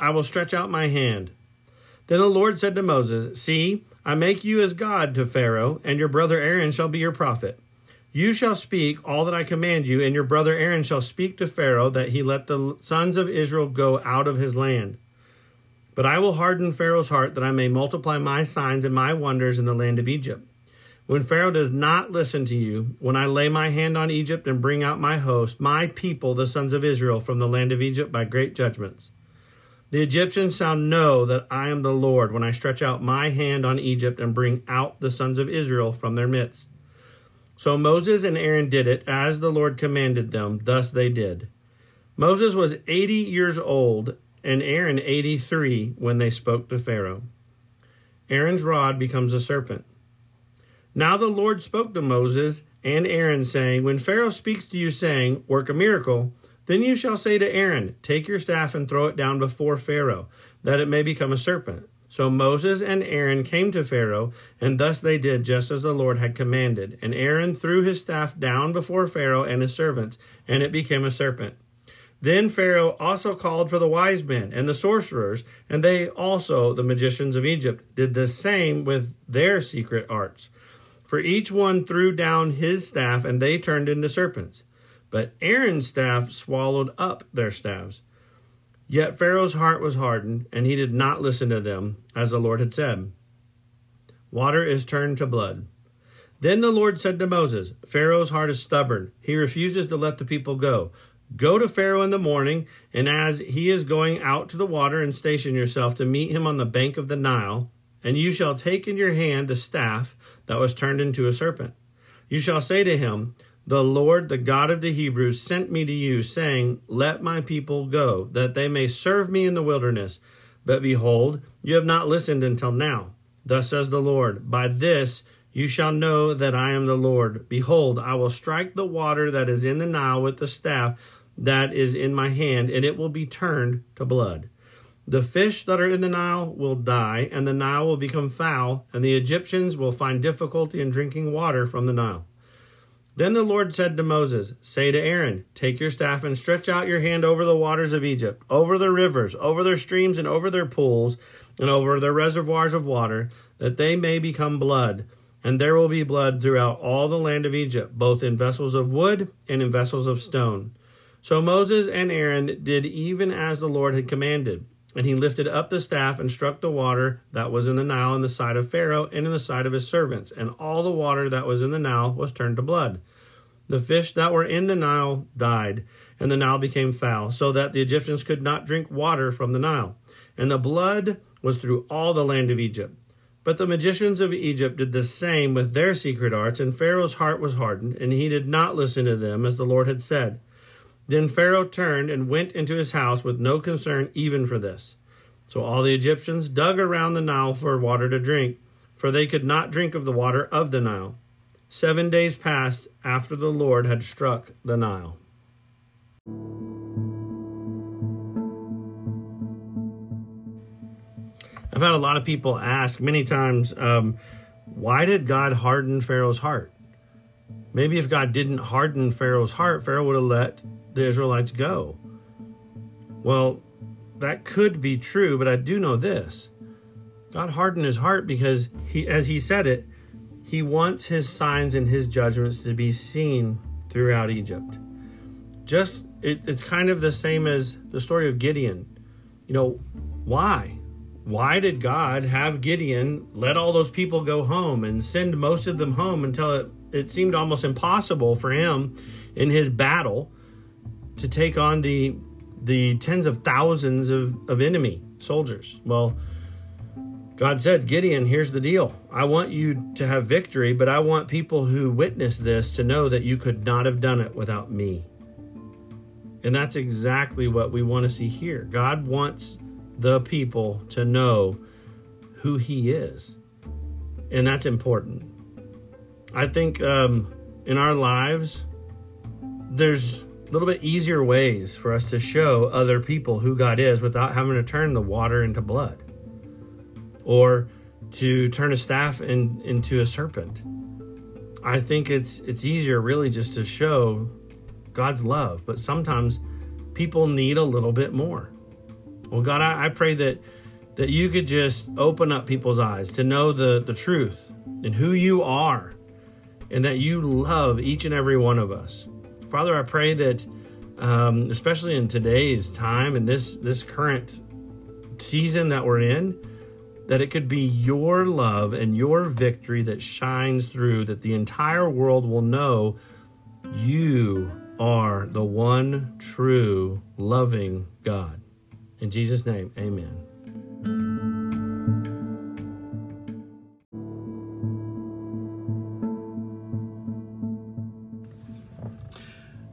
I will stretch out my hand. Then the Lord said to Moses, See, I make you as God to Pharaoh, and your brother Aaron shall be your prophet. You shall speak all that I command you, and your brother Aaron shall speak to Pharaoh that he let the sons of Israel go out of his land. But I will harden Pharaoh's heart that I may multiply my signs and my wonders in the land of Egypt. When Pharaoh does not listen to you, when I lay my hand on Egypt and bring out my host, my people, the sons of Israel, from the land of Egypt by great judgments. The Egyptians shall know that I am the Lord when I stretch out my hand on Egypt and bring out the sons of Israel from their midst. So Moses and Aaron did it as the Lord commanded them, thus they did. Moses was 80 years old and Aaron 83 when they spoke to Pharaoh. Aaron's rod becomes a serpent. Now the Lord spoke to Moses and Aaron, saying, When Pharaoh speaks to you, saying, Work a miracle, then you shall say to Aaron, Take your staff and throw it down before Pharaoh, that it may become a serpent. So Moses and Aaron came to Pharaoh, and thus they did just as the Lord had commanded. And Aaron threw his staff down before Pharaoh and his servants, and it became a serpent. Then Pharaoh also called for the wise men and the sorcerers, and they also, the magicians of Egypt, did the same with their secret arts. For each one threw down his staff, and they turned into serpents. But Aaron's staff swallowed up their staffs. Yet Pharaoh's heart was hardened, and he did not listen to them, as the Lord had said. Water is turned to blood. Then the Lord said to Moses, Pharaoh's heart is stubborn. He refuses to let the people go. Go to Pharaoh in the morning, and as he is going out to the water, and station yourself to meet him on the bank of the Nile, and you shall take in your hand the staff that was turned into a serpent. You shall say to him, the Lord, the God of the Hebrews, sent me to you, saying, Let my people go, that they may serve me in the wilderness. But behold, you have not listened until now. Thus says the Lord, By this you shall know that I am the Lord. Behold, I will strike the water that is in the Nile with the staff that is in my hand, and it will be turned to blood. The fish that are in the Nile will die, and the Nile will become foul, and the Egyptians will find difficulty in drinking water from the Nile. Then the Lord said to Moses, Say to Aaron, Take your staff and stretch out your hand over the waters of Egypt, over their rivers, over their streams, and over their pools, and over their reservoirs of water, that they may become blood. And there will be blood throughout all the land of Egypt, both in vessels of wood and in vessels of stone. So Moses and Aaron did even as the Lord had commanded. And he lifted up the staff and struck the water that was in the Nile in the sight of Pharaoh and in the sight of his servants. And all the water that was in the Nile was turned to blood. The fish that were in the Nile died, and the Nile became foul, so that the Egyptians could not drink water from the Nile. And the blood was through all the land of Egypt. But the magicians of Egypt did the same with their secret arts, and Pharaoh's heart was hardened, and he did not listen to them as the Lord had said. Then Pharaoh turned and went into his house with no concern even for this. So all the Egyptians dug around the Nile for water to drink, for they could not drink of the water of the Nile. Seven days passed after the Lord had struck the Nile. I've had a lot of people ask many times, um, why did God harden Pharaoh's heart? Maybe if God didn't harden Pharaoh's heart, Pharaoh would have let the Israelites go. Well, that could be true, but I do know this. God hardened his heart because he as he said it, he wants his signs and his judgments to be seen throughout Egypt. Just it, it's kind of the same as the story of Gideon. You know, why? Why did God have Gideon let all those people go home and send most of them home until it, it seemed almost impossible for him in his battle to take on the the tens of thousands of, of enemy soldiers? Well, God said, Gideon, here's the deal. I want you to have victory, but I want people who witness this to know that you could not have done it without me. And that's exactly what we want to see here. God wants the people to know who He is. And that's important. I think um, in our lives, there's little bit easier ways for us to show other people who God is without having to turn the water into blood or to turn a staff in, into a serpent. I think it's it's easier really just to show God's love, but sometimes people need a little bit more. Well, God, I, I pray that that you could just open up people's eyes to know the, the truth and who you are, and that you love each and every one of us. Father, I pray that, um, especially in today's time and this this current season that we're in, that it could be your love and your victory that shines through, that the entire world will know you are the one true loving God. In Jesus' name, amen.